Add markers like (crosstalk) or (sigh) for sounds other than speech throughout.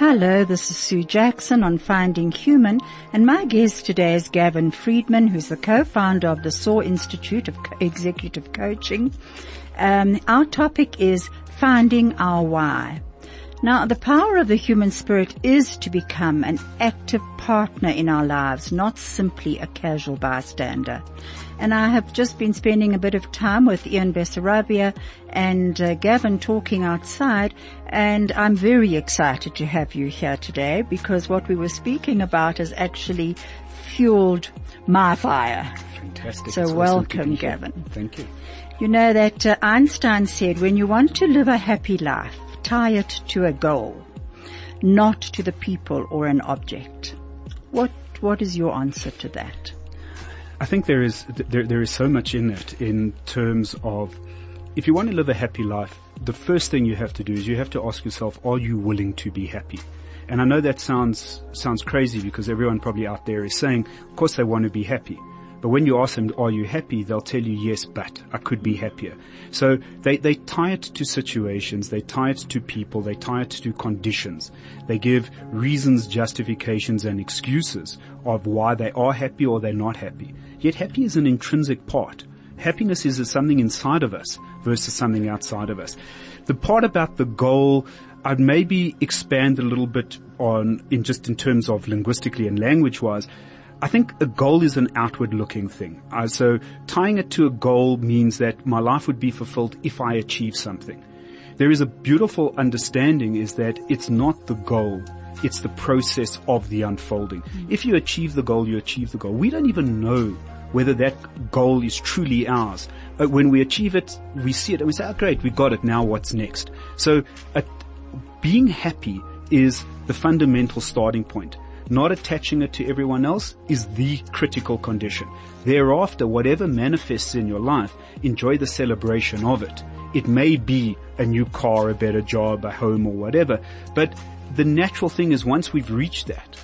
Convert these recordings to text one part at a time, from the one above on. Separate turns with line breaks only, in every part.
Hello, this is Sue Jackson on Finding Human, and my guest today is Gavin Friedman, who's the co-founder of the SOAR Institute of Executive Coaching. Um, our topic is Finding Our Why. Now, the power of the human spirit is to become an active partner in our lives, not simply a casual bystander. And I have just been spending a bit of time with Ian Bessarabia and uh, Gavin talking outside, and I'm very excited to have you here today because what we were speaking about has actually fueled my fire.
Fantastic.
So
It's
welcome,
here.
Gavin.
Thank you.
You know that uh, Einstein said, when you want to live a happy life, tie it to a goal, not to the people or an object. What, what is your answer to that?
I think there is there there is so much in it in terms of if you want to live a happy life, the first thing you have to do is you have to ask yourself, are you willing to be happy? And I know that sounds sounds crazy because everyone probably out there is saying, of course they want to be happy. But when you ask them, are you happy? They'll tell you, yes, but I could be happier. So they, they tie it to situations, they tie it to people, they tie it to conditions. They give reasons, justifications and excuses of why they are happy or they're not happy. Yet happy is an intrinsic part. Happiness is something inside of us versus something outside of us. The part about the goal, I'd maybe expand a little bit on in just in terms of linguistically and language wise. I think a goal is an outward looking thing. Uh, so tying it to a goal means that my life would be fulfilled if I achieve something. There is a beautiful understanding is that it's not the goal. It's the process of the unfolding. If you achieve the goal, you achieve the goal. We don't even know whether that goal is truly ours. But when we achieve it, we see it and we say, oh great, we got it. Now what's next? So uh, being happy is the fundamental starting point. Not attaching it to everyone else is the critical condition. Thereafter, whatever manifests in your life, enjoy the celebration of it. It may be a new car, a better job, a home or whatever, but the natural thing is once we've reached that,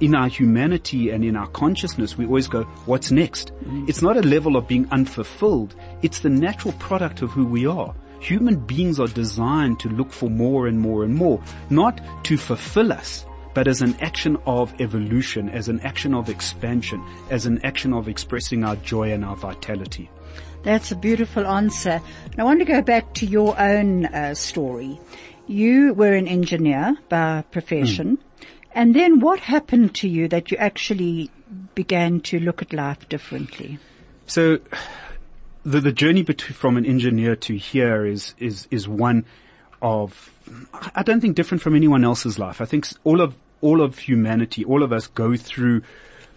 in our humanity and in our consciousness, we always go, what's next? Mm. It's not a level of being unfulfilled. It's the natural product of who we are. Human beings are designed to look for more and more and more, not to fulfill us, but as an action of evolution, as an action of expansion, as an action of expressing our joy and our vitality.
That's a beautiful answer. And I want to go back to your own uh, story. You were an engineer by profession. And then what happened to you that you actually began to look at life differently?
So the, the journey between, from an engineer to here is, is, is one of, I don't think different from anyone else's life. I think all of, all of humanity, all of us go through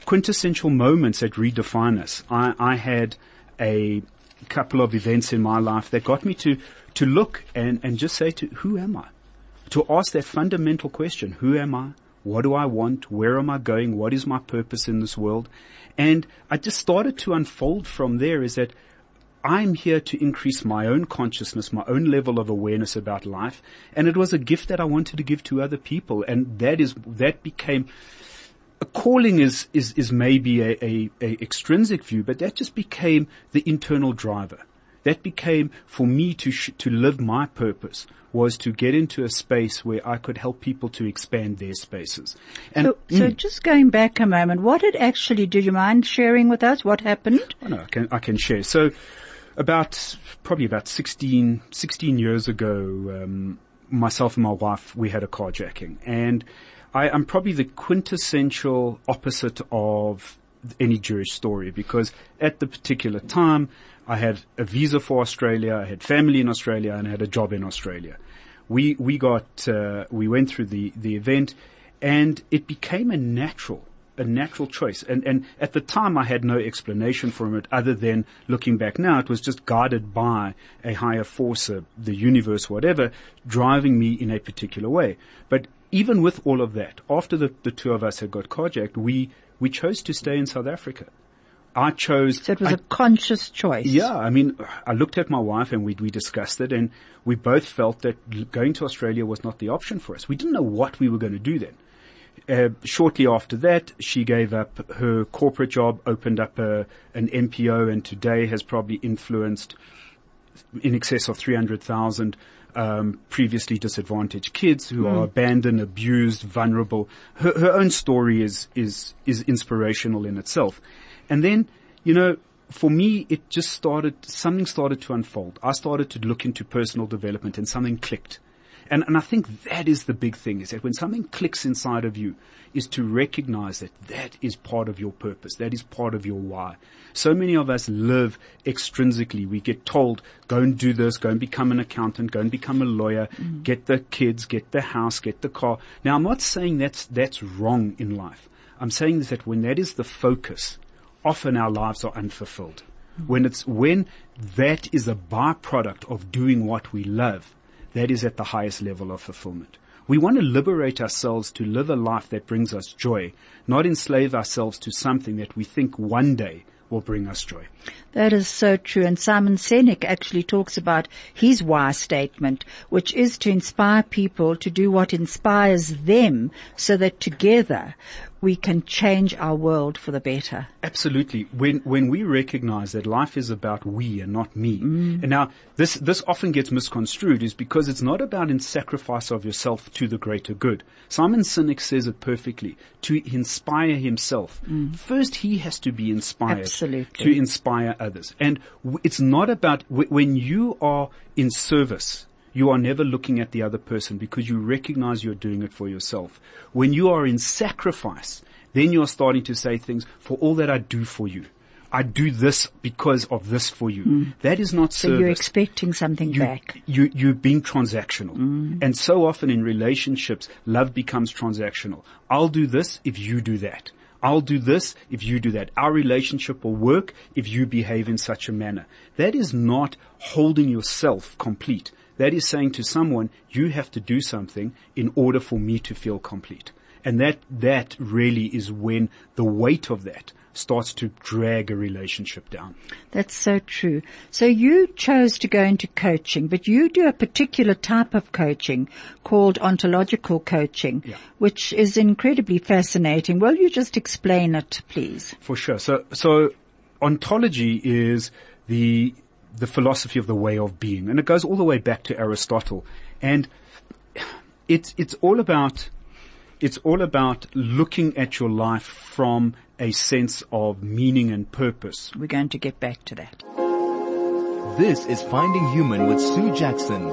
quintessential moments that redefine us. I, I had a couple of events in my life that got me to, to look and, and just say to, who am I? To ask that fundamental question, who am I? What do I want? Where am I going? What is my purpose in this world? And I just started to unfold from there is that I'm here to increase my own consciousness, my own level of awareness about life. And it was a gift that I wanted to give to other people. And that is, that became, a calling is, is, is maybe a, a, a extrinsic view, but that just became the internal driver. That became for me to, sh- to live my purpose was to get into a space where I could help people to expand their spaces. And
So, so mm. just going back a moment, what did actually, do you mind sharing with us what happened?
Oh, no, I can, I can share. So about, probably about 16, 16 years ago, um, myself and my wife, we had a carjacking and I, I'm probably the quintessential opposite of any Jewish story because at the particular time I had a visa for Australia, I had family in Australia and I had a job in Australia. We, we got, uh, we went through the, the event and it became a natural a natural choice. And, and at the time I had no explanation for it other than looking back now, it was just guided by a higher force, uh, the universe, whatever, driving me in a particular way. But even with all of that, after the, the two of us had got carjacked, we, we chose to stay in South Africa. I chose.
So it was
I-
a conscious choice.
yeah, I mean, I looked at my wife and we we discussed it, and we both felt that going to Australia was not the option for us. We didn't know what we were going to do then. Uh, shortly after that, she gave up her corporate job, opened up a, an NPO, and today has probably influenced in excess of 300,000 um, previously disadvantaged kids who are abandoned, abused, vulnerable. Her, her own story is, is, is inspirational in itself. And then, you know, for me, it just started, something started to unfold. I started to look into personal development and something clicked. And, and I think that is the big thing is that when something clicks inside of you is to recognize that that is part of your purpose. That is part of your why. So many of us live extrinsically. We get told, go and do this, go and become an accountant, go and become a lawyer, mm-hmm. get the kids, get the house, get the car. Now I'm not saying that's, that's wrong in life. I'm saying is that when that is the focus, often our lives are unfulfilled. Mm-hmm. When it's, when that is a byproduct of doing what we love, that is at the highest level of fulfillment. We want to liberate ourselves to live a life that brings us joy, not enslave ourselves to something that we think one day will bring us joy.
That is so true. And Simon Sinek actually talks about his why statement, which is to inspire people to do what inspires them so that together we can change our world for the better.
Absolutely. When when we recognize that life is about we and not me, mm. and now this this often gets misconstrued is because it's not about in sacrifice of yourself to the greater good. Simon Sinek says it perfectly. To inspire himself, mm. first he has to be inspired
Absolutely.
to inspire others, and w- it's not about w- when you are in service. You are never looking at the other person because you recognize you're doing it for yourself. When you are in sacrifice, then you're starting to say things, for all that I do for you. I do this because of this for you. Mm. That is not
So
service
you're expecting something
you,
back.
You, you're being transactional. Mm. And so often in relationships, love becomes transactional. I'll do this if you do that. I'll do this if you do that. Our relationship will work if you behave in such a manner. That is not holding yourself complete. That is saying to someone, you have to do something in order for me to feel complete. And that, that really is when the weight of that starts to drag a relationship down.
That's so true. So you chose to go into coaching, but you do a particular type of coaching called ontological coaching,
Yeah.
which is incredibly fascinating. Will you just explain it, please?
For sure. So, so ontology is the, the philosophy of the way of being, and it goes all the way back to Aristotle. And it's, it's all about, it's all about looking at your life from a sense of meaning and purpose.
We're going to get back to that.
This is Finding Human with Sue Jackson.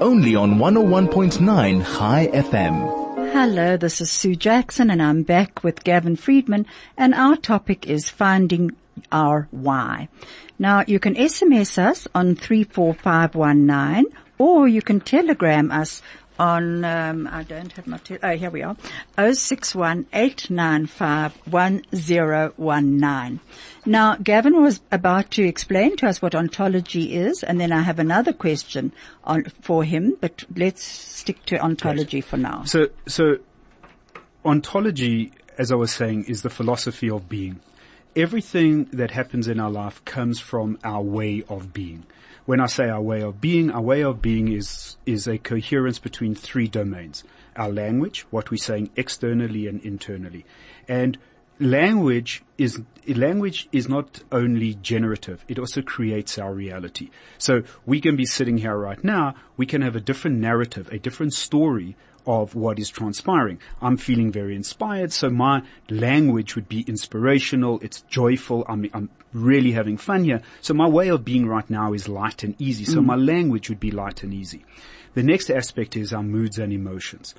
Only on 101.9 Chai FM.
Hello, this is Sue Jackson and I'm back with Gavin Friedman and our topic is finding our why. Now you can SMS us on 34519 or you can telegram us on, um, I don't have my, te- oh here we are, 0618951019. Now Gavin was about to explain to us what ontology is and then I have another question on, for him, but let's stick to ontology for now.
So, so ontology, as I was saying, is the philosophy of being. Everything that happens in our life comes from our way of being. When I say our way of being, our way of being is, is a coherence between three domains. Our language, what we're saying externally and internally. And language is, language is not only generative, it also creates our reality. So we can be sitting here right now, we can have a different narrative, a different story of what is transpiring. I'm feeling very inspired, so my language would be inspirational, it's joyful, I'm, I'm really having fun here. So my way of being right now is light and easy, so mm. my language would be light and easy. The next aspect is our moods and emotions.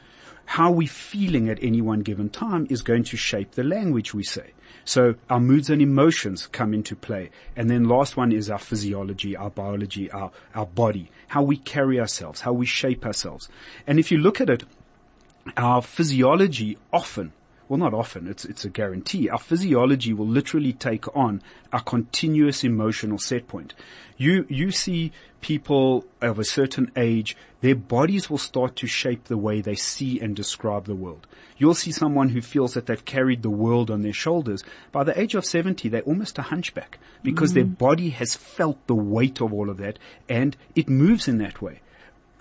How we feeling at any one given time is going to shape the language we say. So our moods and emotions come into play. And then last one is our physiology, our biology, our, our body, how we carry ourselves, how we shape ourselves. And if you look at it, our physiology often, well not often, it's, it's a guarantee, our physiology will literally take on a continuous emotional set point. You, you see people of a certain age, their bodies will start to shape the way they see and describe the world. You'll see someone who feels that they've carried the world on their shoulders. By the age of 70, they're almost a hunchback because mm. their body has felt the weight of all of that and it moves in that way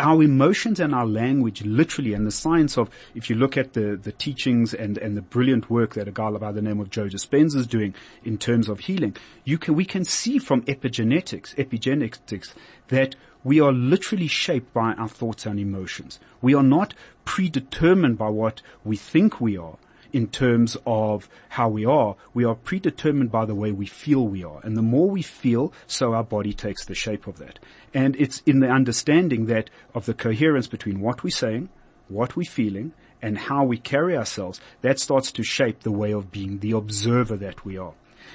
our emotions and our language literally and the science of, if you look at the, the teachings and, and the brilliant work that a guy by the name of Joe Dispenza is doing in terms of healing, you can, we can see from epigenetics, epigenetics that we are literally shaped by our thoughts and emotions. We are not predetermined by what we think we are in terms of how we are. We are predetermined by the way we feel we are. And the more we feel, so our body takes the shape of that. And it's in the understanding that of the coherence between what we're saying, what we're feeling, and how we carry ourselves, that starts to shape the way of being the observer that we are.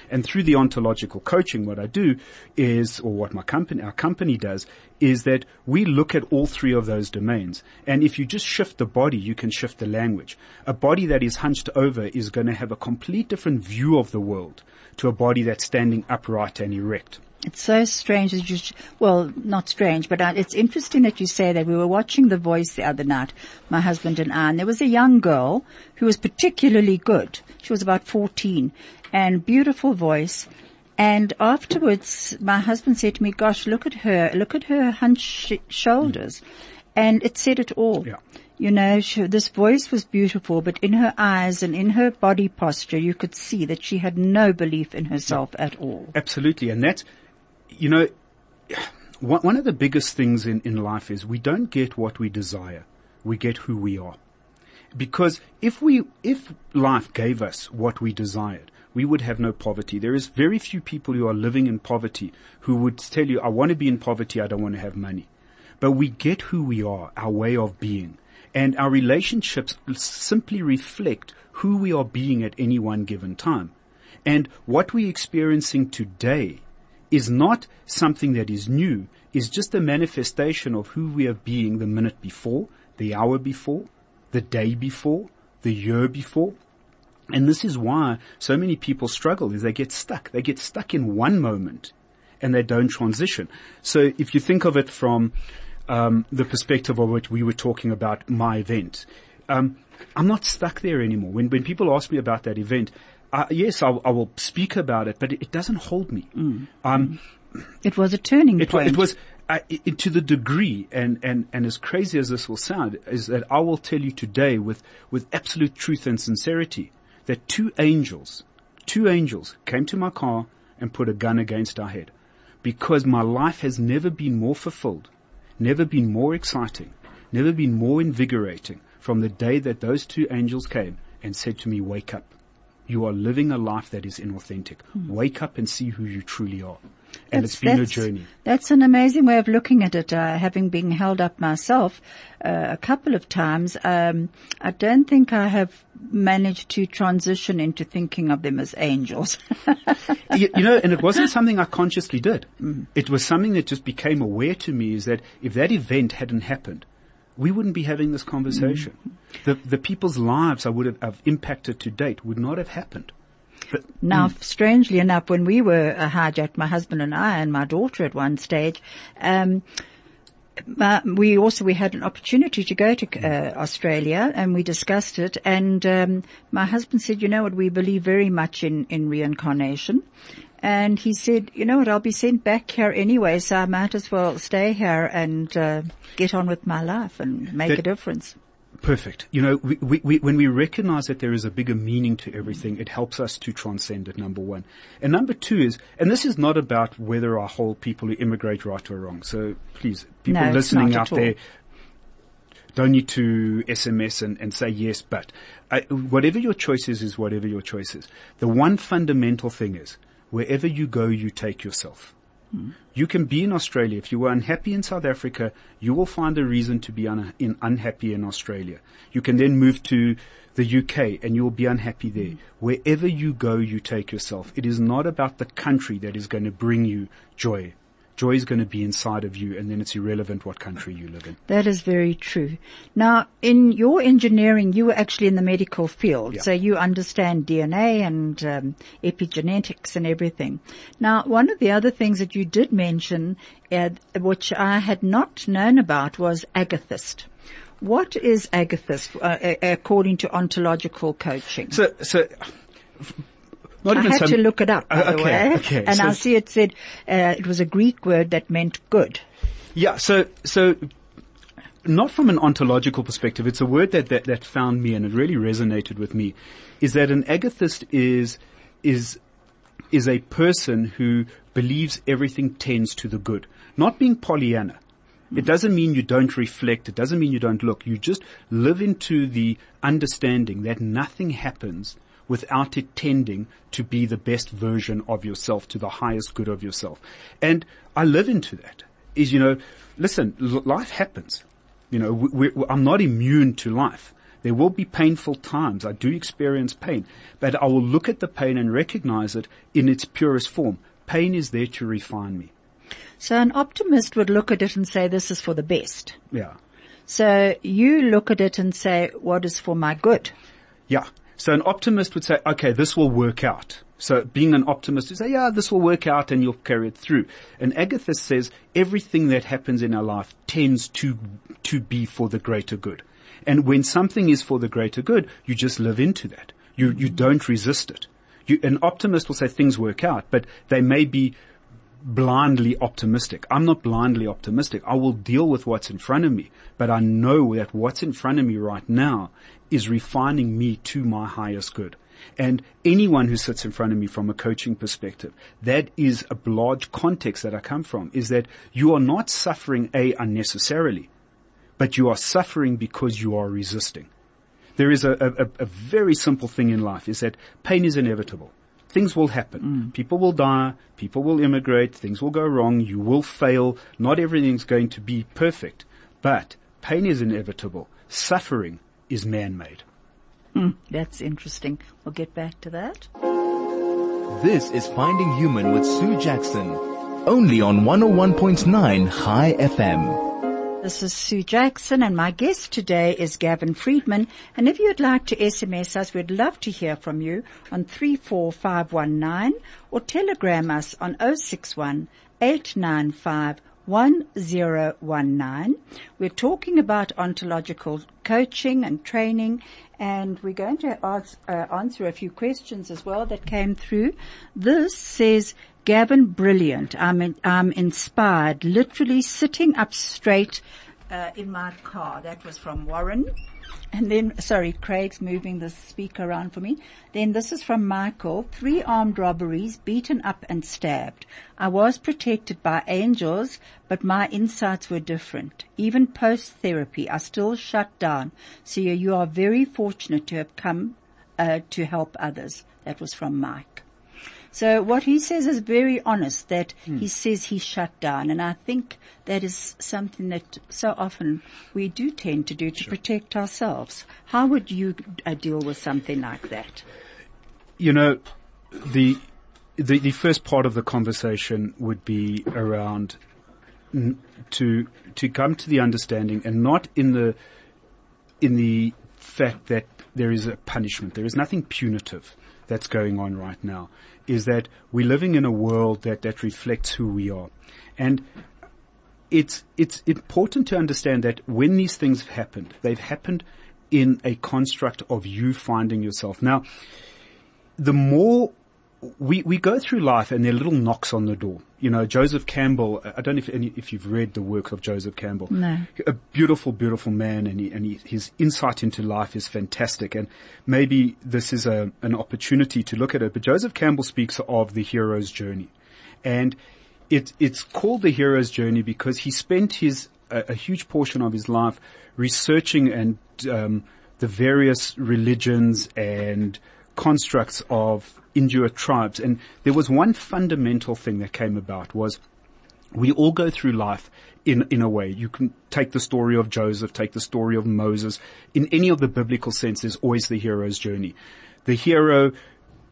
And through the ontological coaching, what I do is, or what my company, our company does, is that we look at all three of those domains. And if you just shift the body, you can shift the language. A body that is hunched over is going to have a complete different view of the world to a body that's standing upright and erect.
It's so strange that you, well, not strange, but uh, it's interesting that you say that we were watching The Voice the other night, my husband and I, and there was a young girl who was particularly good. She was about 14 and beautiful voice. And afterwards, my husband said to me, gosh, look at her, look at her hunched shoulders. And it said it all.
Yeah.
You know, she, this voice was beautiful, but in her eyes and in her body posture, you could see that she had no belief in herself at all.
Absolutely. And that's, you know, one of the biggest things in, in life is we don't get what we desire. We get who we are. Because if we, if life gave us what we desired, we would have no poverty. There is very few people who are living in poverty who would tell you, I want to be in poverty, I don't want to have money. But we get who we are, our way of being. And our relationships simply reflect who we are being at any one given time. And what we're experiencing today is not something that is new, is just a manifestation of who we are being the minute before, the hour before, the day before, the year before. And this is why so many people struggle is they get stuck. They get stuck in one moment and they don't transition. So if you think of it from um, the perspective of what we were talking about, my event, um, I'm not stuck there anymore. When when people ask me about that event, uh, yes, I'll, I will speak about it, but it, it doesn't hold me.
Mm. Um, it was a turning
it,
point.
It was uh, it, to the degree, and, and, and as crazy as this will sound, is that I will tell you today with, with absolute truth and sincerity that two angels, two angels came to my car and put a gun against our head because my life has never been more fulfilled, never been more exciting, never been more invigorating from the day that those two angels came and said to me, wake up. You are living a life that is inauthentic. Mm. Wake up and see who you truly are. And that's, it's been a journey.
That's an amazing way of looking at it. Uh, having been held up myself uh, a couple of times, um, I don't think I have managed to transition into thinking of them as angels. (laughs)
you, you, know, and it wasn't (laughs) something I consciously did. Mm. It was something that just became aware to me is that if that event hadn't happened, we wouldn't be having this conversation. Mm. The, the people's lives I would have, have impacted to date would not have happened.
But, now, mm. strangely enough, when we were uh, hijacked, my husband and I and my daughter at one stage, um, we also we had an opportunity to go to uh, Australia and we discussed it and um, my husband said you know what we believe very much in in reincarnation and he said you know what I'll be sent back here anyway so I might as well stay here and uh, get on with my life and make that, a difference
Perfect. You know, we, we, we, when we recognize that there is a bigger meaning to everything, it helps us to transcend it, number one. And number two is, and this is not about whether I hold people who immigrate right or wrong. So please, people
no,
listening out there, don't need to SMS and, and say yes, but uh, whatever your choice is, is whatever your choice is. The one fundamental thing is, wherever you go, you take yourself. You can be in Australia. If you were unhappy in South Africa, you will find a reason to be un- in, unhappy in Australia. You can then move to the UK and you will be unhappy there. Mm. Wherever you go, you take yourself. It is not about the country that is going to bring you joy. Joy is going to be inside of you and then it's irrelevant what country you live in.
That is very true. Now, in your engineering, you were actually in the medical field,
Yeah.
so you understand DNA and um, epigenetics and everything. Now, one of the other things that you did mention, uh, which I had not known about, was agathist. What is agathist uh, uh, according to ontological coaching?
So, so, not
I
even
had
some-
to look it up, by
Uh,
the
okay,
way,
okay.
and
so,
I see it said uh, it was a Greek word that meant good.
Yeah, so, so, not from an ontological perspective, it's a word that, that, that found me and it really resonated with me, is that an agathist is, is, is a person who believes everything tends to the good. Not being Pollyanna. It doesn't mean you don't reflect. It doesn't mean you don't look. You just live into the understanding that nothing happens without it tending to be the best version of yourself, to the highest good of yourself. And I live into that. Is, you know, listen, life happens. You know, we, we, I'm not immune to life. There will be painful times. I do experience pain, but I will look at the pain and recognize it in its purest form. Pain is there to refine me.
So an optimist would look at it and say, this is for the best.
Yeah.
So you look at it and say, what is for my good?
Yeah. So an optimist would say, okay, this will work out. So being an optimist would say, yeah, this will work out and you'll carry it through. And agathist says everything that happens in our life tends to, to be for the greater good. And when something is for the greater good, you just live into that. You, you don't resist it. You, an optimist will say things work out, but they may be blindly optimistic. I'm not blindly optimistic. I will deal with what's in front of me, but I know that what's in front of me right now is refining me to my highest good. And anyone who sits in front of me from a coaching perspective, that is a large context that I come from, is that you are not suffering A unnecessarily, but you are suffering because you are resisting. There is a, a, a very simple thing in life is that pain is inevitable. Things will happen. Mm. People will die. People will immigrate. Things will go wrong. You will fail. Not everything's going to be perfect, but pain is inevitable. Suffering is man-made.
Mm, that's interesting. We'll get back to that.
This is Finding Human with Sue Jackson. Only on 101.9 Chai FM.
This is Sue Jackson and my guest today is Gavin Friedman. And if you'd like to SMS us, we'd love to hear from you on 34519 or telegram us on 061 895 1019. We're talking about ontological coaching and training and we're going to ask, uh, answer a few questions as well that came through. This says, Gavin, brilliant. I'm, in, I'm inspired, literally sitting up straight uh, in my car. That was from Warren. And then, sorry, Craig's moving the speaker around for me. Then this is from Michael. Three armed robberies, beaten up and stabbed. I was protected by angels, but my insights were different. Even post-therapy, I still shut down. So you, you are very fortunate to have come uh, to help others. That was from Mike. So what he says is very honest that he says he shut down and I think that is something that so often we do tend to do to protect ourselves. How would you uh, deal with something like that?
You know, the, the, the first part of the conversation would be around n- to, to come to the understanding and not in the, in the fact that there is a punishment. There is nothing punitive that's going on right now is that we're living in a world that, that reflects who we are. And it's, it's important to understand that when these things have happened, they've happened in a construct of you finding yourself. Now, the more we, we go through life and there are little knocks on the door. You know, Joseph Campbell, I don't know if any, if you've read the work of Joseph Campbell.
No.
A beautiful, beautiful man and, he, and he, his insight into life is fantastic and maybe this is a, an opportunity to look at it. But Joseph Campbell speaks of the hero's journey and it, it's called the hero's journey because he spent his, a, a huge portion of his life researching and, um, the various religions and constructs of Inuit tribes. And there was one fundamental thing that came about was we all go through life in, in a way. You can take the story of Joseph, take the story of Moses. In any of the biblical sense, there's always the hero's journey. The hero,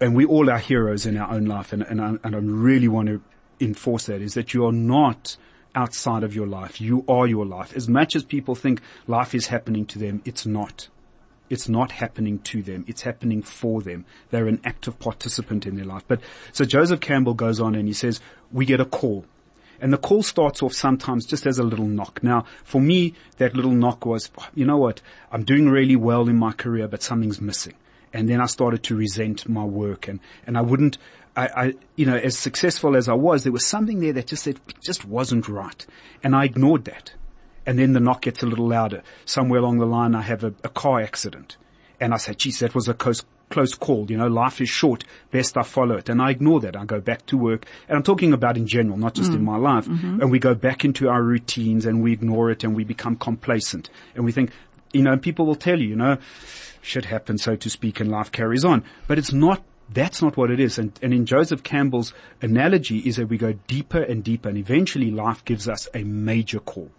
and we all are heroes in our own life, and, and, I, and I really want to enforce that is that you are not outside of your life. You are your life. As much as people think life is happening to them, it's not. It's not happening to them. It's happening for them. They're an active participant in their life. But so Joseph Campbell goes on and he says, we get a call. And the call starts off sometimes just as a little knock. Now, for me, that little knock was, oh, you know what? I'm doing really well in my career, but something's missing. And then I started to resent my work and, and I wouldn't, I, I, you know, as successful as I was, there was something there that just said, just wasn't right. And I ignored that. And then the knock gets a little louder. Somewhere along the line, I have a, a car accident. And I say, geez, that was a close, close call. You know, life is short. Best I follow it. And I ignore that. I go back to work. And I'm talking about in general, not just in mm. my life. Mm-hmm. And we go back into our routines and we ignore it and we become complacent. And we think, you know, and people will tell you, you know, shit happens, so to speak, and life carries on. But it's not that's not what it is. And, and in Joseph Campbell's analogy is that we go deeper and deeper and eventually life gives us a major call.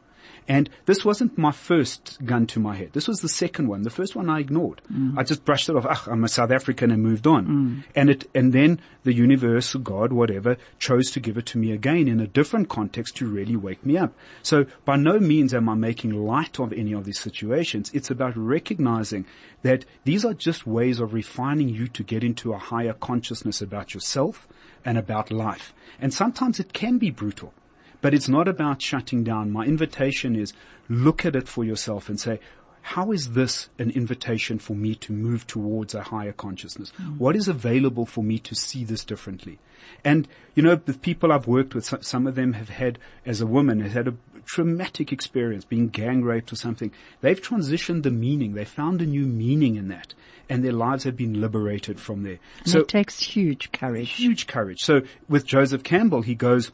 And this wasn't my first gun to my head. This was the second one. The first one I ignored. I just brushed it off. Ah, I'm a South African and moved on. And it, and then the universe, God, whatever, chose to give it to me again in a different context to really wake me up. So by no means am I making light of any of these situations. It's about recognizing that these are just ways of refining you to get into a higher consciousness about yourself and about life. And sometimes it can be brutal. But it's not about shutting down. My invitation is look at it for yourself and say, how is this an invitation for me to move towards a higher consciousness? Hmm. What is available for me to see this differently? And, you know, the people I've worked with, some- of them have had, as a woman, has had a traumatic experience, being gang raped or something. They've transitioned the meaning. They found a new meaning in that. And their lives have been liberated from there.
And it takes huge courage.
huge courage. So with Joseph Campbell, he goes,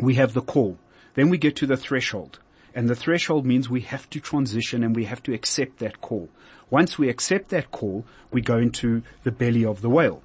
we have the call. Then we get to the threshold. And the threshold means we have to transition and we have to accept that call. Once we accept that call, we go into the belly of the whale.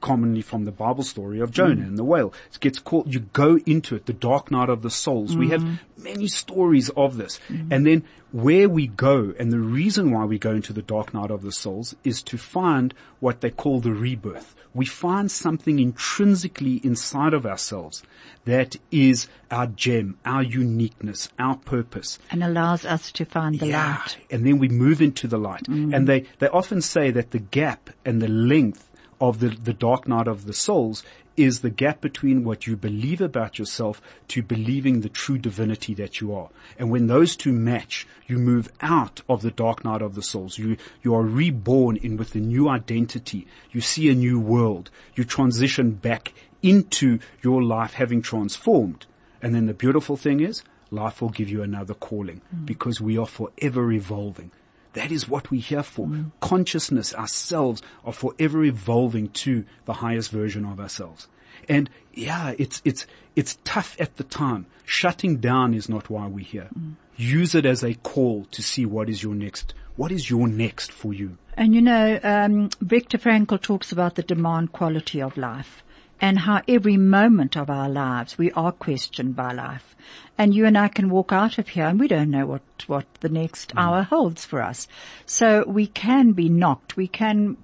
Commonly from the Bible story of Jonah and the whale. It gets called, you go into it, the dark night of the souls. We have mm-hmm. many stories of this. Mm-hmm. And then where we go and the reason why we go into the dark night of the souls is to find what they call the rebirth. We find something intrinsically inside of ourselves that is our gem, our uniqueness, our purpose.
And allows us to find the light.
And then we move into the light. Mm-hmm. And they, they often say that the gap and the length of the, the dark night of the souls is the gap between what you believe about yourself to believing the true divinity that you are. And when those two match, you move out of the dark night of the souls. You, you are reborn in with a new identity. You see a new world. You transition back into your life having transformed. And then the beautiful thing is, life will give you another calling mm. because we are forever evolving. That is what we're here for. Consciousness, ourselves are forever evolving to the highest version of ourselves. And yeah, it's, it's, it's tough at the time. Shutting down is not why we're here. Use it as a call to see what is your next, what is your next for you.
And you know, um, Viktor Frankl talks about the demand quality of life and how every moment of our lives we are questioned by life. And you and I can walk out of here and we don't know what, what the next hour holds for us. So we can be knocked. We can,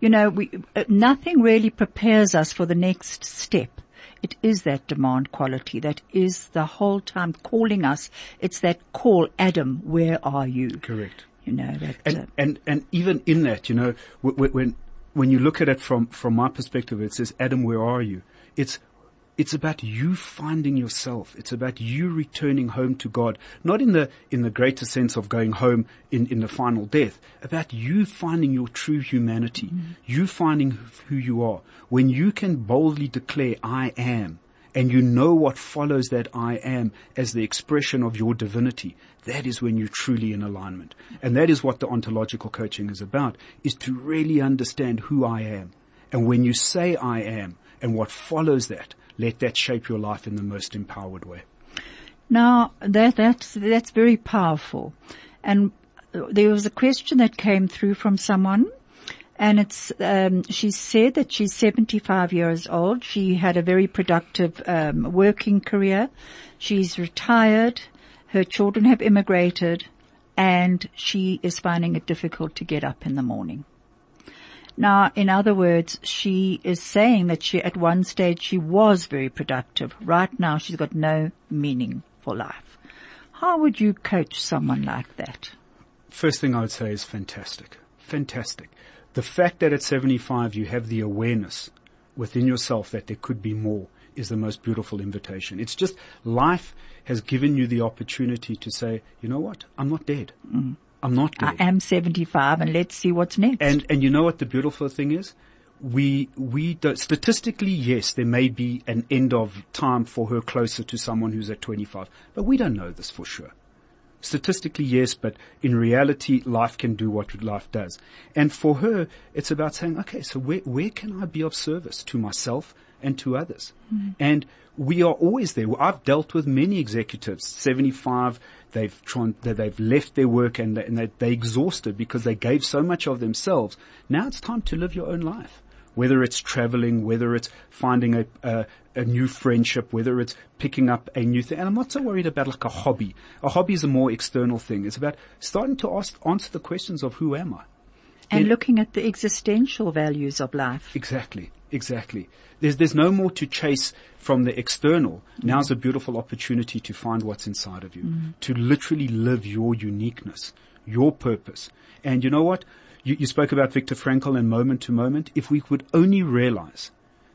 you know, we, uh, nothing really prepares us for the next step. It is that demand quality that is the whole time calling us. It's that call, Adam, where are you?
Correct.
You know, that, uh,
And, and, and even in that, you know, wh- wh- when, when you look at it from, from my perspective, it says, Adam, where are you? It's, it's about you finding yourself. It's about you returning home to God. Not in the, in the greater sense of going home in, in the final death. About you finding your true humanity. Mm-hmm. You finding who you are. When you can boldly declare, I am, and you know what follows that I am as the expression of your divinity, that is when you're truly in alignment. And that is what the ontological coaching is about, is to really understand who I am. And when you say I am and what follows that, let that shape your life in the most empowered way.
Now that that's that's very powerful, and there was a question that came through from someone, and it's um, she said that she's 75 years old. She had a very productive um, working career. She's retired. Her children have immigrated, and she is finding it difficult to get up in the morning. Now, in other words, she is saying that she, at one stage, she was very productive. Right now, she's got no meaning for life. How would you coach someone like that?
First thing I would say is fantastic. Fantastic. The fact that at 75 you have the awareness within yourself that there could be more is the most beautiful invitation. It's just life has given you the opportunity to say, you know what? I'm not dead. Mm. I'm not dead.
I am 75 and let's see what's next.
And, and you know what the beautiful thing is? We, we don't, statistically, yes, there may be an end of time for her closer to someone who's at 25, but we don't know this for sure. Statistically, yes, but in reality, life can do what life does. And for her, it's about saying, okay, so where, where can I be of service to myself and to others? Mm. And we are always there. I've dealt with many executives, 75, they've tried, they've left their work and, they, and they, they exhausted because they gave so much of themselves. Now it's time to live your own life. Whether it's traveling, whether it's finding a, a, a new friendship, whether it's picking up a new thing. And I'm not so worried about like a hobby. A hobby is a more external thing. It's about starting to ask, answer the questions of who am I?
And looking at the existential values of life.
Exactly. Exactly. There's, there's no more to chase from the external. Mm. Now's a beautiful opportunity to find what's inside of you, mm. to literally live your uniqueness, your purpose. And you know what? You, you spoke about Viktor Frankl and moment to moment. If we could only realize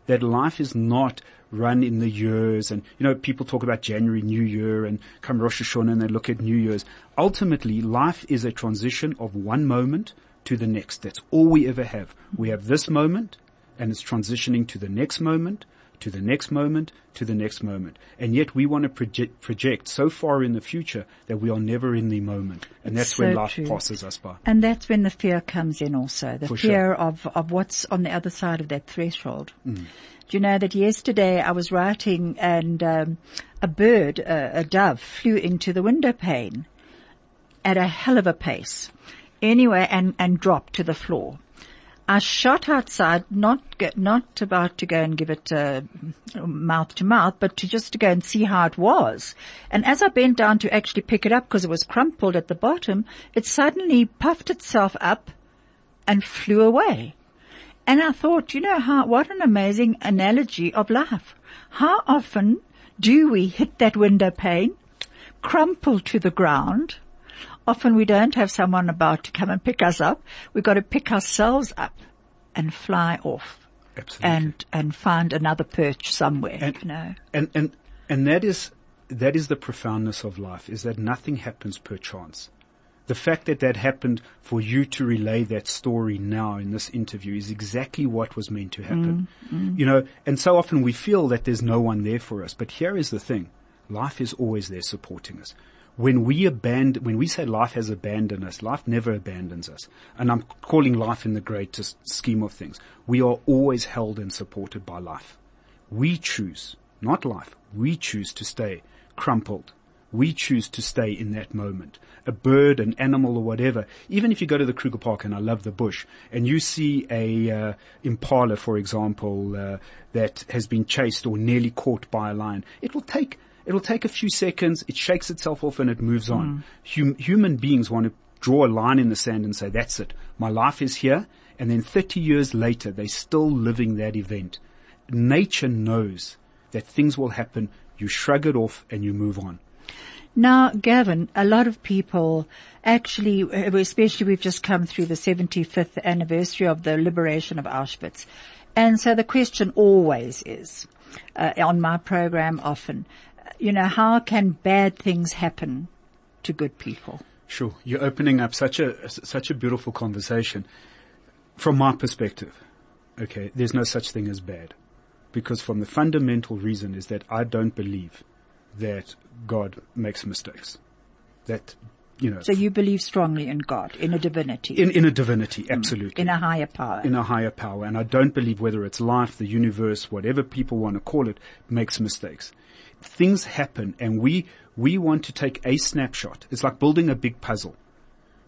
that life is not run in the years and, you know, people talk about January, New Year and come Rosh Hashanah and they look at New Year's. Ultimately, life is a transition of one moment to the next. That's all we ever have. We have this moment and it's transitioning to the next moment, to the next moment, to the next moment. And yet we want to project, project so far in the future that we are never in the moment. And that's so when life true. passes us by.
And that's when the fear comes in also. The For fear sure. of, of what's on the other side of that threshold. Mm. Do you know that yesterday I was writing and um, a bird, a dove, flew into the window pane at a hell of a pace. Anyway, and, and dropped to the floor. I shot outside, not not about to go and give it uh, mouth to mouth, but to just to go and see how it was. And as I bent down to actually pick it up because it was crumpled at the bottom, it suddenly puffed itself up and flew away. And I thought, you know how, what an amazing analogy of life. How often do we hit that window pane, crumple to the ground, Often we don't have someone about to come and pick us up. We've got to pick ourselves up and fly off.
Absolutely.
And, and find another perch somewhere,
and,
you know.
And, and, and that is, that is the profoundness of life, is that nothing happens per chance. The fact that that happened for you to relay that story now in this interview is exactly what was meant to happen. Mm, mm. You know, and so often we feel that there's no one there for us, but here is the thing. Life is always there supporting us when we abandon, when we say life has abandoned us, life never abandons us. And I'm calling life in the greatest scheme of things. We are always held and supported by life. We choose, not life, we choose to stay crumpled. We choose to stay in that moment. A bird, an animal or whatever. Even if you go to the Kruger Park and I love the bush and you see a uh, impala, for example, uh, that has been chased or nearly caught by a lion, it will take It'll take a few seconds. It shakes itself off and it moves on. Mm. Hum, human beings want to draw a line in the sand and say, that's it. My life is here. And then 30 years later, they're still living that event. Nature knows that things will happen. You shrug it off and you move on.
Now, Gavin, a lot of people actually, especially we've just come through the 75th anniversary of the liberation of Auschwitz. And so the question always is, uh, on my program often, you know, how can bad things happen to good people?
Sure. You're opening up such a, such a beautiful conversation. From my perspective, okay, there's no such thing as bad. Because from the fundamental reason is that I don't believe that God makes mistakes. That, you know.
So you believe strongly in God, in a divinity.
In, in a divinity, mm. absolutely.
In a higher power.
In a higher power. And I don't believe whether it's life, the universe, whatever people want to call it, makes mistakes things happen and we, we want to take a snapshot. It's like building a big puzzle.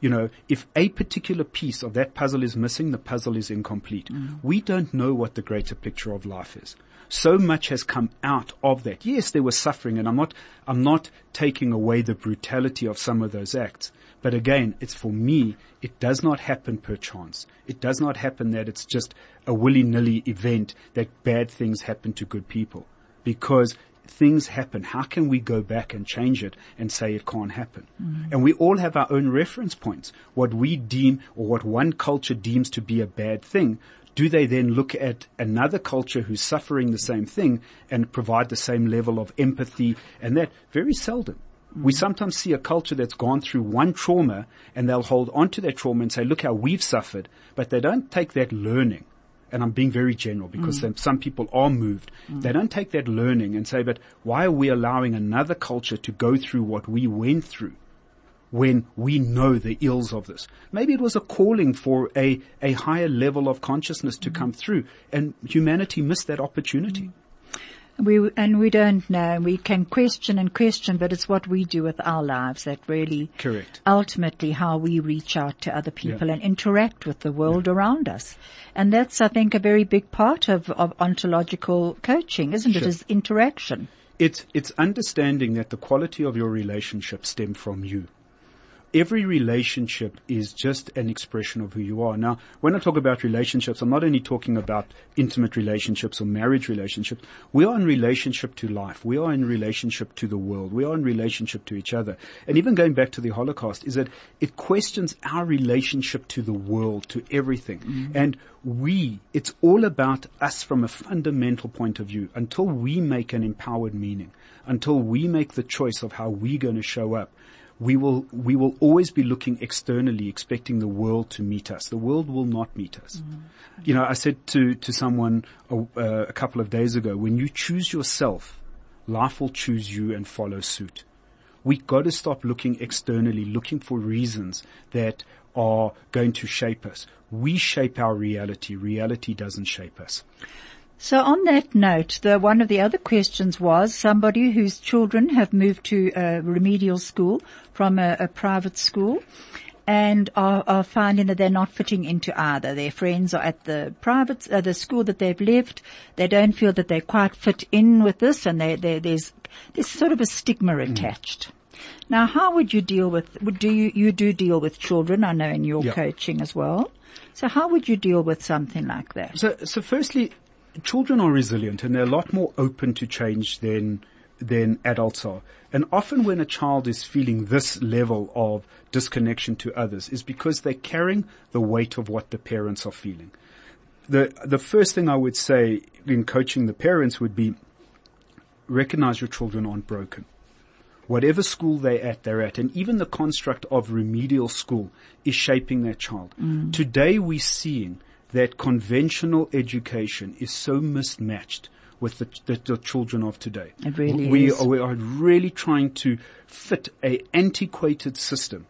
You know, if a particular piece of that puzzle is missing, the puzzle is incomplete. Mm. We don't know what the greater picture of life is. So much has come out of that. Yes, there was suffering and I'm not, I'm not taking away the brutality of some of those acts, But again, it's for me, it does not happen per chance. It does not happen that it's just a willy-nilly event that bad things happen to good people. Because things happen. How can we go back and change it and say it can't happen? Mm. And we all have our own reference points. What we deem or what one culture deems to be a bad thing, do they then look at another culture who's suffering the same thing and provide the same level of empathy and that? Very seldom. Mm. We sometimes see a culture that's gone through one trauma and they'll hold on to that trauma and say, look how we've suffered, but they don't take that learning. And I'm being very general because mm. some- some people are moved. Mm. They don't take that learning and say, but why are we allowing another culture to go through what we went through? when we know the ills of this. Maybe it was a calling for a, a higher level of consciousness to mm. come through and humanity missed that opportunity.
We, and we don't know. We can question and question, but it's what we do with our lives that really
Correct.
ultimately how we reach out to other people
Yeah.
and interact with the world around us. And that's, I think, a very big part of, of ontological coaching, isn't it?
Sure.
Is interaction.
It's, it's understanding that the quality of your relationship stem from you. Every relationship is just an expression of who you are. Now, when I talk about relationships, I'm not only talking about intimate relationships or marriage relationships. We are in relationship to life. We are in relationship to the world. We are in relationship to each other. And even going back to the Holocaust is that it questions our relationship to the world, to everything. Mm-hmm. And we, it's all about us from a fundamental point of view until we make an empowered meaning, until we make the choice of how we're going to show up we will we will always be looking externally, expecting the world to meet us. The world will not meet us. You know, I said to to someone a, uh, a couple of days ago, when you choose yourself, life will choose you and follow suit. We got to stop looking externally, looking for reasons that are going to shape us. We shape our reality. Reality doesn't shape us.
So on that note, the, one of the other questions was somebody whose children have moved to a remedial school from a, a private school and are, are finding that they're not fitting into either. Their friends are at the private, uh, the school that they've left. They don't feel that they quite fit in with this and they, they, there's, there's sort of a stigma attached. Now, how would you deal with, would- do you, you do deal with children, I know in your
Yeah.
coaching as well. So how would you deal with something like that?
So, so firstly, children are resilient and they're a lot more open to change than than adults are. And often when a child is feeling this level of disconnection to others is because they're carrying the weight of what the parents are feeling. The the first thing I would say in coaching the parents would be recognize your children aren't broken whatever school they're at, they're at. And even the construct of remedial school is shaping their child. Mm. Today we're seeing that conventional education is so mismatched with the, the, the children of today.
It really
we,
is.
Are, we are really trying to fit a antiquated system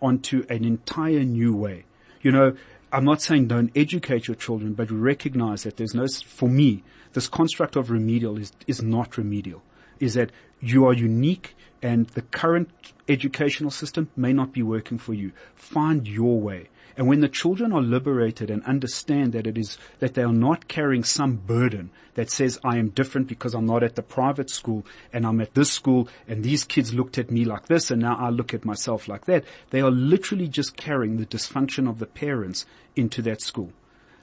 onto an entire new way. You know, I'm not saying don't educate your children, but recognize that there's no, for me, this construct of remedial is, is not remedial. Is that you are unique and the current educational system may not be working for you. Find your way. And when the children are liberated and understand that it is, that they are not carrying some burden that says I am different because I'm not at the private school and I'm at this school and these kids looked at me like this and now I look at myself like that. They are literally just carrying the dysfunction of the parents into that school.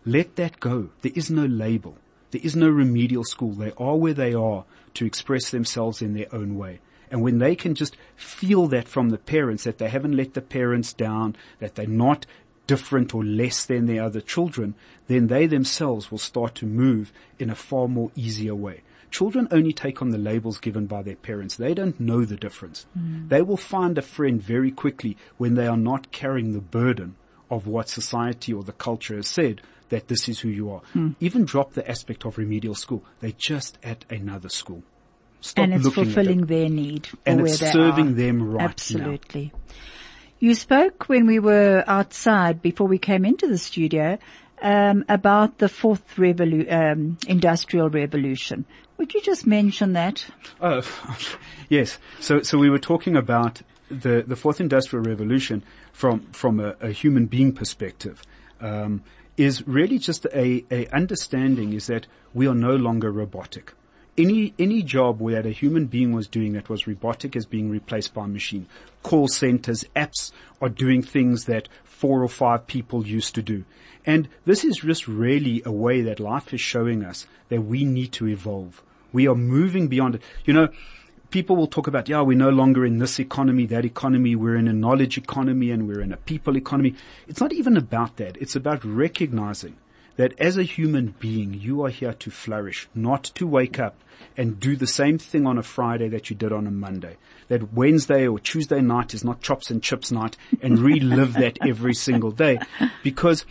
Let that go. There is no label. There is no remedial school. They are where they are to express themselves in their own way. And when they can just feel that from the parents, that they haven't let the parents down, that they're not different or less than their other children, then they themselves will start to move in a far more easier way. Children only take on the labels given by their parents. They don't know the difference. Mm. They will find a friend very quickly when they are not carrying the burden of what society or the culture has said that this is who you are. Hmm. Even drop the aspect of remedial school. They're just at another school. Stop
and it's fulfilling
it.
their need
And it's serving
are.
them right now.
You spoke when we were outside before we came into the studio um, about the fourth revolu- um, industrial revolution. Would you just mention that?
Oh, (laughs) yes. So, so we were talking about the, the fourth industrial revolution from, from a, a human being perspective. Um, is really just a, a understanding is that we are no longer robotic. Any any job where a human being was doing that was robotic is being replaced by a machine. Call centers, apps are doing things that four or five people used to do. And this is just really a way that life is showing us that we need to evolve. We are moving beyond it. You know, people will talk about, yeah, we're no longer in this economy, that economy, we're in a knowledge economy and we're in a people economy. It's not even about that. It's about recognizing that as a human being, you are here to flourish, not to wake up and do the same thing on a Friday that you did on a Monday. That Wednesday or Tuesday night is not chops and chips night and relive that every single day because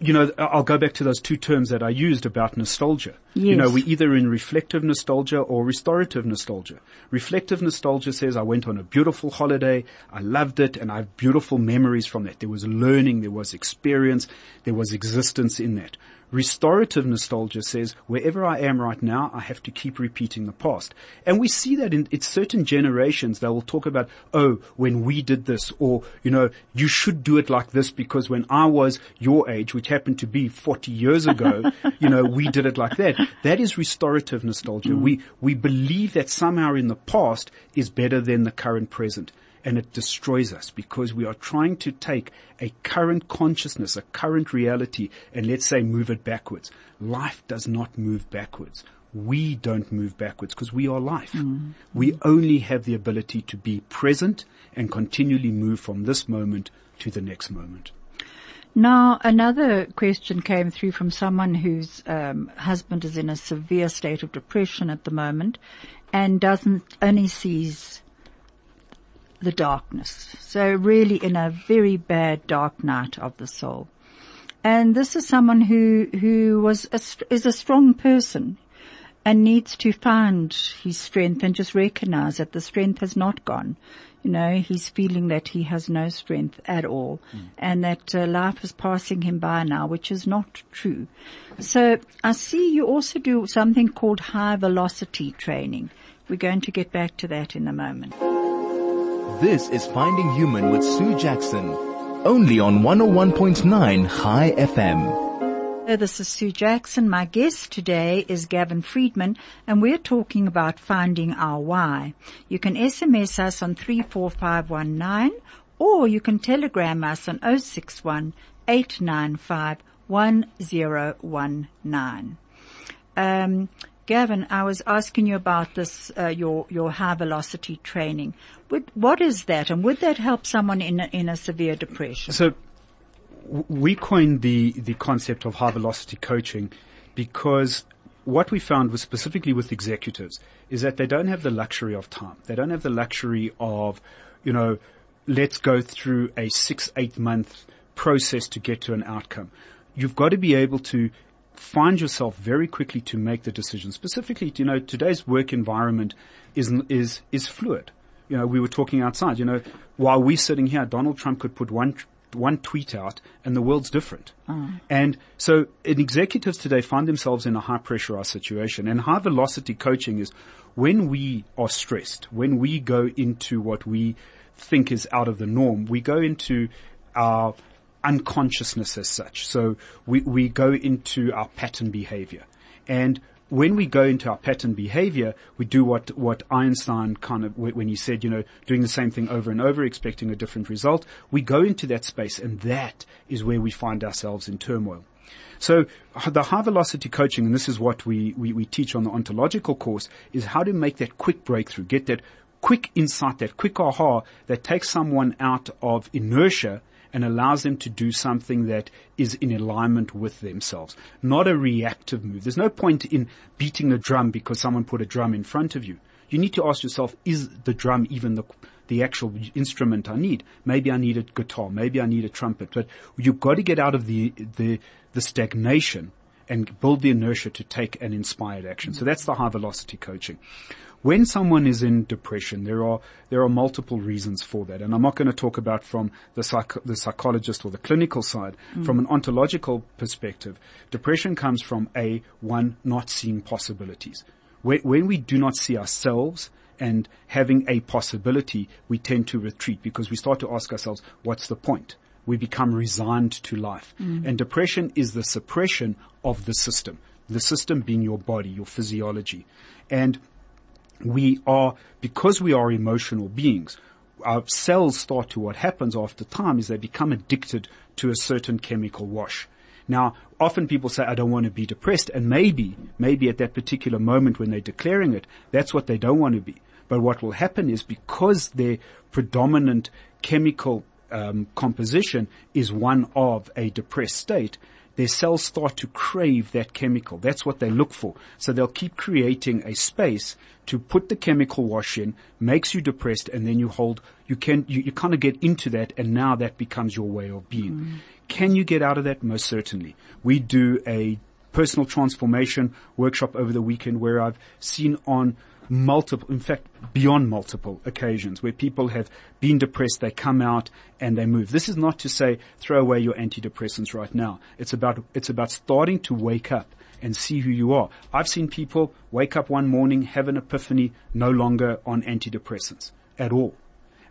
you know, I'll go back to those two terms that I used about nostalgia.
Yes.
You know, we're either in reflective nostalgia or restorative nostalgia. Reflective nostalgia says I went on a beautiful holiday, I loved it, and I have beautiful memories from that. There was learning, there was experience, there was existence in that. Restorative nostalgia says, wherever I am right now, I have to keep repeating the past. And we see that in it's certain generations, they will talk about, oh, when we did this, or, you know, you should do it like this because when I was your age, which happened to be 40 years ago, (laughs) you know, we did it like that. That is restorative nostalgia. Mm. We, we believe that somehow in the past is better than the current present and it destroys us because we are trying to take a current consciousness, a current reality, and let's say move it backwards. Life does not move backwards. We don't move backwards because we are life. We only have the ability to be present and continually move from this moment to the next moment.
Now, another question came through from someone whose um, husband is in a severe state of depression at the moment and doesn't only sees the darkness. So really in a very bad dark night of the soul. And this is someone who, who was a, is a strong person and needs to find his strength and just recognize that the strength has not gone. You know, he's feeling that he has no strength at all and that uh, life is passing him by now, which is not true. So I see you also do something called high velocity training. We're going to get back to that in a moment.
This is Finding Human with Sue Jackson. Only on 101.9 Chai FM.
This is Sue Jackson. My guest today is Gavin Friedman and we're talking about finding our why. You can SMS us on 34519 or you can telegram us on 061 895 1019. Um, Gavin, I was asking you about this, uh, your, your high velocity training. Would, what is that and would that help someone in a, in a severe depression?
So we coined the, the concept of high velocity coaching because what we found was specifically with executives is that they don't have the luxury of time. They don't have the luxury of, you know, let's go through a six, eight month process to get to an outcome. You've got to be able to find yourself very quickly to make the decision. Specifically, you know, today's work environment is, is, is fluid. You know, we were talking outside, you know, while we're sitting here, Donald Trump could put one, one tweet out and the world's different. Oh. And so executives today find themselves in a high pressurized situation and high velocity coaching is when we are stressed, when we go into what we think is out of the norm, we go into our unconsciousness as such. So we, we go into our pattern behavior. And when we go into our pattern behavior, we do what, what Einstein kind of, when he said, you know, doing the same thing over and over, expecting a different result, we go into that space and that is where we find ourselves in turmoil. So the high velocity coaching, and this is what we, we, we teach on the ontological course, is how to make that quick breakthrough, get that quick insight, that quick aha that takes someone out of inertia and allows them to do something that is in alignment with themselves, not a reactive move. There's no point in beating a drum because someone put a drum in front of you. You need to ask yourself, is the drum even the, the actual instrument I need? Maybe I need a guitar, maybe I need a trumpet, but you've got to get out of the, the, the stagnation and build the inertia to take an inspired action. So that's the high velocity coaching. When someone is in depression, there are there are multiple reasons for that, and I'm not going to talk about from the psych, the psychologist or the clinical side. Mm. From an ontological perspective, depression comes from a one not seeing possibilities. When, when we do not see ourselves and having a possibility, we tend to retreat because we start to ask ourselves, "What's the point?" We become resigned to life, mm. and depression is the suppression of the system The system being your body, your physiology. And we are, because we are emotional beings, our cells start to, what happens after time is they become addicted to a certain chemical wash. Now, often people say, I don't want to be depressed, and maybe, maybe at that particular moment when they're declaring it, that's what they don't want to be. But what will happen is because their predominant chemical um, composition is one of a depressed state, their cells start to crave that chemical. That's what they look for. So they'll keep creating a space to put the chemical wash in, makes you depressed, and then you hold, you can, you, you kind of get into that, and now that becomes your way of being. Mm. Can you get out of that? Most certainly. We do a personal transformation workshop over the weekend where I've seen on multiple, in fact, beyond multiple occasions where people have been depressed, they come out and they move. This is not to say throw away your antidepressants right now. It's about, it's about starting to wake up and see who you are. I've seen people wake up one morning, have an epiphany, no longer on antidepressants at all.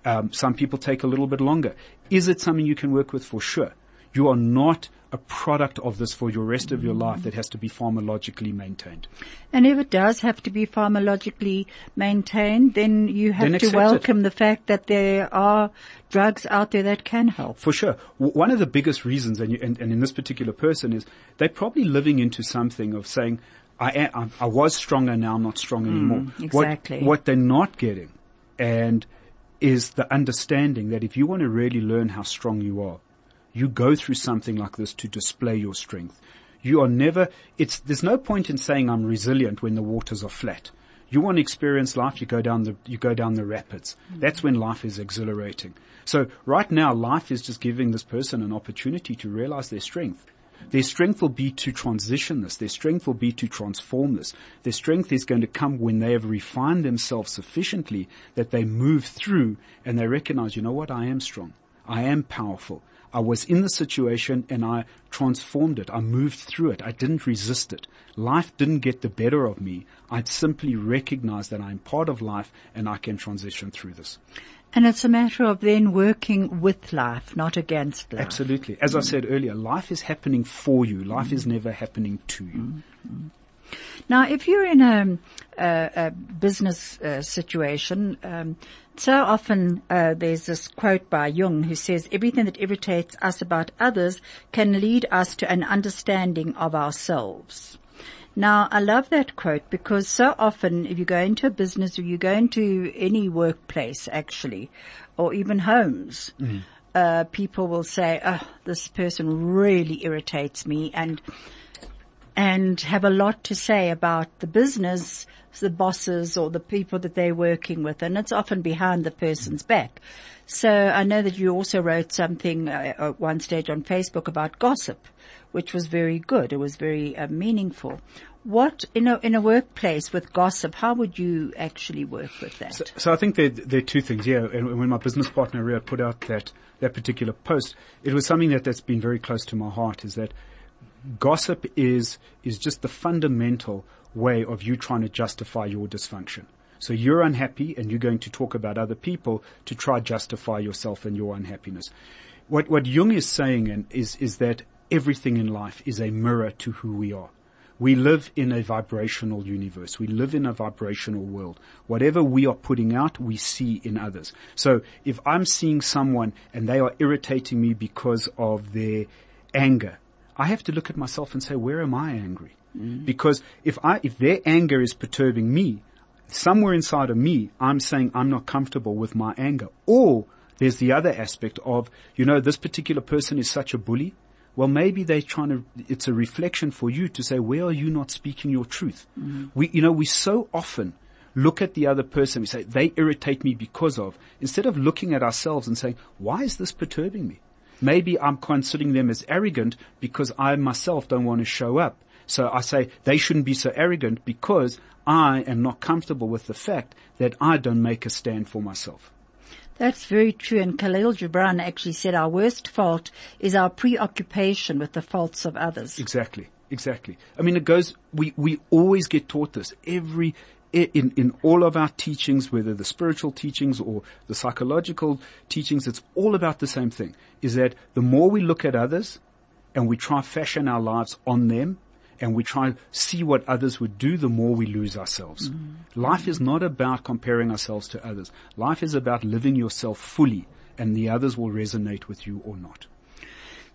Um, some people take a little bit longer. Is it something you can work with? For sure. You are not a product of this for your rest of your life that has to be pharmacologically maintained.
And if it does have to be pharmacologically maintained, then you have
Then
to welcome the fact that there are drugs out there that can help.
For sure. W- One of the biggest reasons, and, you, and, and in this particular person, is they're probably living into something of saying, I, am, I, I was stronger, now I'm not strong mm, anymore.
exactly.
What, what they're not getting, and is the understanding that if you want to really learn how strong you are, you go through something like this to display your strength. You are never, it's, there's no point in saying I'm resilient when the waters are flat. You want to experience life, you go down the, you go down the rapids. That's when life is exhilarating. So right now, life is just giving this person an opportunity to realize their strength. Their strength will be to transition this. Their strength will be to transform this. Their strength is going to come when they have refined themselves sufficiently that they move through and they recognize, you know what, I am strong. I am powerful. I was in the situation and I transformed it. I moved through it. I didn't resist it. Life didn't get the better of me. I simply recognized that I'm part of life and I can transition through this.
And it's a matter of then working with life, not against life.
Absolutely. As I said earlier, life is happening for you. Life is never happening to you.
Now, if you're in a, a, a business uh, situation, um, so often uh, there's this quote by Jung who says, "Everything that irritates us about others can lead us to an understanding of ourselves." Now, I love that quote because so often if you go into a business or you go into any workplace actually, or even homes, uh, people will say, oh, this person really irritates me and and have a lot to say about the business, the bosses or the people that they're working with. And it's often behind the person's back. So I know that you also wrote something uh, at one stage on Facebook about gossip, which was very good. It was very uh, meaningful. What, in a, in a workplace with gossip, how would you actually work with that?
So, so I think there, there are two things. Yeah, and when my business partner Ria put out that that particular post, it was something that that's been very close to my heart. Is that gossip is is just the fundamental way of you trying to justify your dysfunction. So you're unhappy and you're going to talk about other people to try justify yourself and your unhappiness. What what Jung is saying is is that everything in life is a mirror to who we are. We live in a vibrational universe. We live in a vibrational world. Whatever we are putting out, we see in others. So if I'm seeing someone and they are irritating me because of their anger, I have to look at myself and say, where am I angry? Mm. Because if I, if their anger is perturbing me, somewhere inside of me, I'm saying I'm not comfortable with my anger. Or there's the other aspect of, you know, this particular person is such a bully. Well, maybe they're trying to, it's a reflection for you to say, where are you not speaking your truth? Mm. We, you know, we so often look at the other person, we say, they irritate me because of, instead of looking at ourselves and saying, why is this perturbing me? Maybe I'm considering them as arrogant because I myself don't want to show up. So I say they shouldn't be so arrogant because I am not comfortable with the fact that I don't make a stand for myself.
That's very true. And Khalil Gibran actually said our worst fault is our preoccupation with the faults of others.
Exactly. Exactly. I mean, it goes, we, we always get taught this every, in, in all of our teachings, whether the spiritual teachings or the psychological teachings, it's all about the same thing, is that the more we look at others and we try fashion our lives on them, and we try to see what others would do, the more we lose ourselves. Mm-hmm. Life is not about comparing ourselves to others. Life is about living yourself fully and the others will resonate with you or not.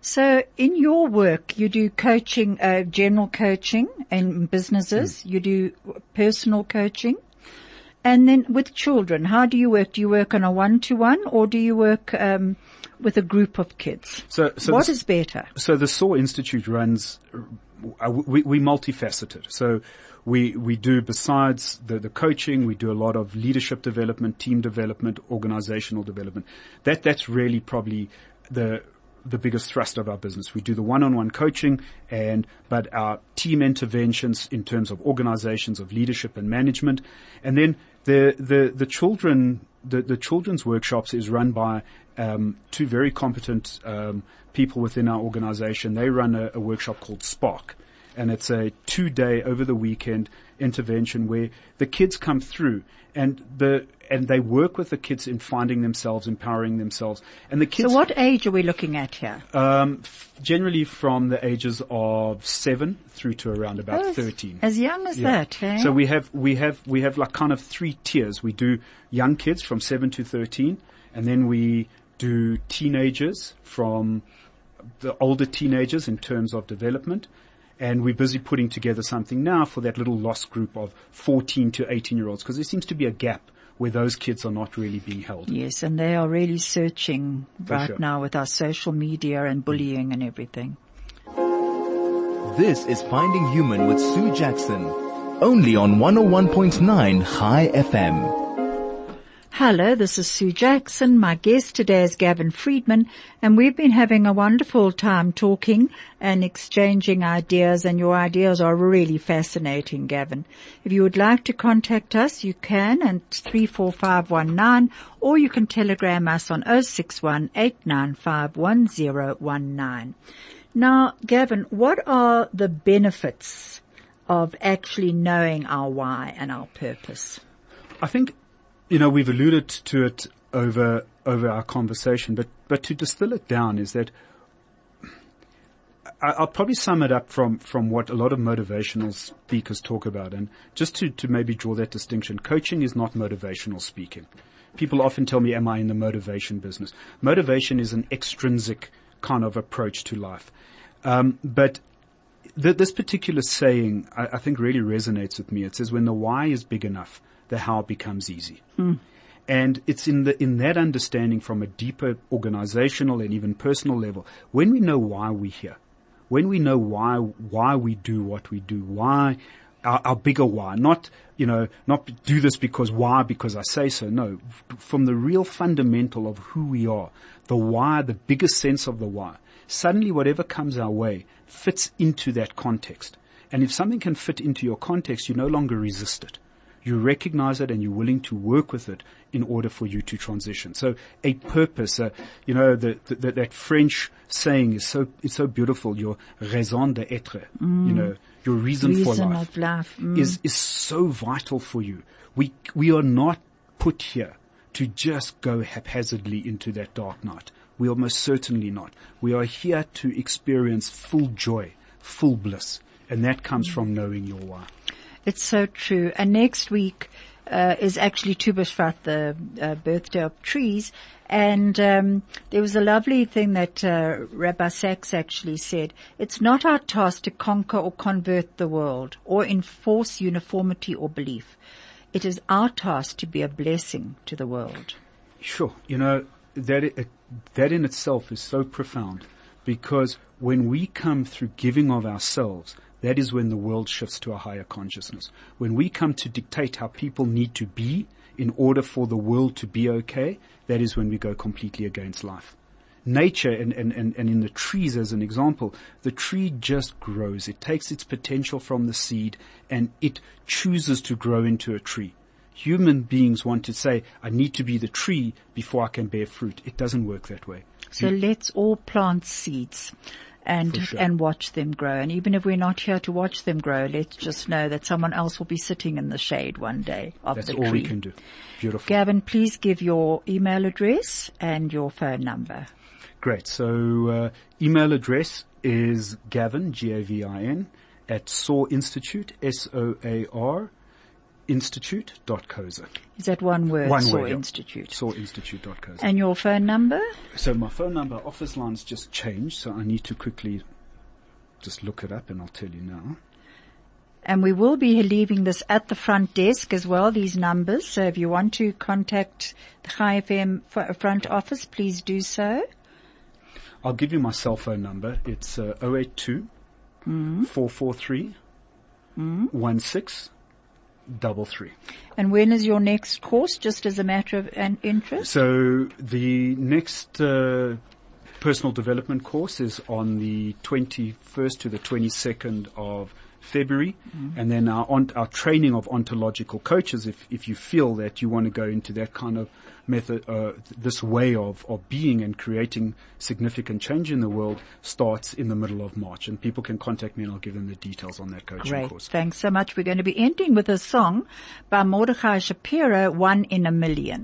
So in your work, you do coaching, uh, general coaching in businesses.
Hmm.
You do personal coaching. And then with children, how do you work? Do you work on a one-to-one or do you work, um, with a group of kids?
So, so
what
this-
is better?
So the SOAR Institute runs, uh, we, we multifaceted. So we, we do besides the, the coaching, we do a lot of leadership development, team development, organizational development. That, that's really probably the, the biggest thrust of our business. We do the one-on-one coaching and, but our team interventions in terms of organizations of leadership and management. And then the, the, the children, the, the children's workshops is run by, um, two very competent, um, people within our organization. They run a, a workshop called Spark and it's a two day over the weekend intervention where the kids come through and the, and they work with the kids in finding themselves, empowering themselves. And the kids
So what age are we looking at here?
um, f- generally from the ages of seven through to around about
Oh,
13.
As young as
Yeah.
that, eh?
So we have, we have, we have like kind of three tiers. We do young kids from seven to 13 and then we do teenagers from the older teenagers in terms of development. And we're busy putting together something now for that little lost group of 14 to 18 year olds because there seems to be a gap where those kids are not really being held.
Yes, and they are really searching right
sure.
now with our social media and bullying and everything.
This is Finding Human with Sue Jackson. Only on 101.9 Chai FM.
Hello, this is Sue Jackson. My guest today is Gavin Friedman and we've been having a wonderful time talking and exchanging ideas and your ideas are really fascinating, Gavin. If you would like to contact us, you can at 34519 or you can telegram us on 061 Now, Gavin, what are the benefits of actually knowing our why and our purpose?
I think, you know, we've alluded to it over, over our conversation, but, but to distill it down is that I- I'll probably sum it up from, from what a lot of motivational speakers talk about. And just to, to maybe draw that distinction, coaching is not motivational speaking. People often tell me, am I in the motivation business? Motivation is an extrinsic kind of approach to life. Um, but th- this particular saying, I think really resonates with me. It says, when the why is big enough, the how becomes easy. Hmm. And it's in the, in that understanding from a deeper organizational and even personal level, when we know why we're here, when we know why, why we do what we do, why, our, our bigger why, not, you know, not do this because why, because I say so. No, from the real fundamental of who we are, the why, the biggest sense of the why, suddenly whatever comes our way fits into that context. And if something can fit into your context, you no longer resist it you recognize it and you're willing to work with it in order for you to transition. So a purpose, uh, you know, the, the, that French saying is so, it's so beautiful. Your raison d'être, you know, your reason, for
Reason
life,
of life. Mm.
is, is so vital for you. We, we are not put here to just go haphazardly into that dark night. We are most certainly not. We are here to experience full joy, full bliss. And that comes from knowing your why.
It's so true. And next week uh, is actually Tu B'Shvat, the uh, birthday of trees. And um, there was a lovely thing that uh, Rabbi Sacks actually said. It's not our task to conquer or convert the world or enforce uniformity or belief. It is our task to be a blessing to the world.
Sure. You know, that, it, that in itself is so profound because when we come through giving of ourselves, that is when the world shifts to a higher consciousness. When we come to dictate how people need to be in order for the world to be okay, that is when we go completely against life. Nature and, and, and, and in the trees as an example, the tree just grows. It takes its potential from the seed and it chooses to grow into a tree. Human beings want to say, I need to be the tree before I can bear fruit. It doesn't work that way.
So let's all plant seeds and,
sure.
and watch them grow. And even if we're not here to watch them grow, let's just know that someone else will be sitting in the shade one day of
That's
the
all we can do. Beautiful.
Gavin, please give your email address and your phone number.
Great. So uh, email address is Gavin, G-A-V-I-N, at SOAR Institute, S-O-A-R, institute.coza.
Is that one word?
One
SOAR
word.
Institute.
SOARinstitute.coza.
And your phone number?
So my phone number, office line's just changed, so I need to quickly just look it up and I'll tell you now.
And we will be leaving this at the front desk as well, these numbers. So if you want to contact the Chai FM front office, please do so.
I'll give you my cell phone number. It's uh, 082 443 1633.
And when is your next course, just as a matter of an interest?
So the next uh, personal development course is on the 21st to the 22nd of February, and then our on, our training of ontological coaches. If if you feel that you want to go into that kind of method, uh, this way of of being and creating significant change in the world, starts in the middle of March, and people can contact me, and I'll give them the details on that coaching
Great.
course.
Thanks so much. We're going to be ending with a song by Mordechai Shapiro, One in a Million.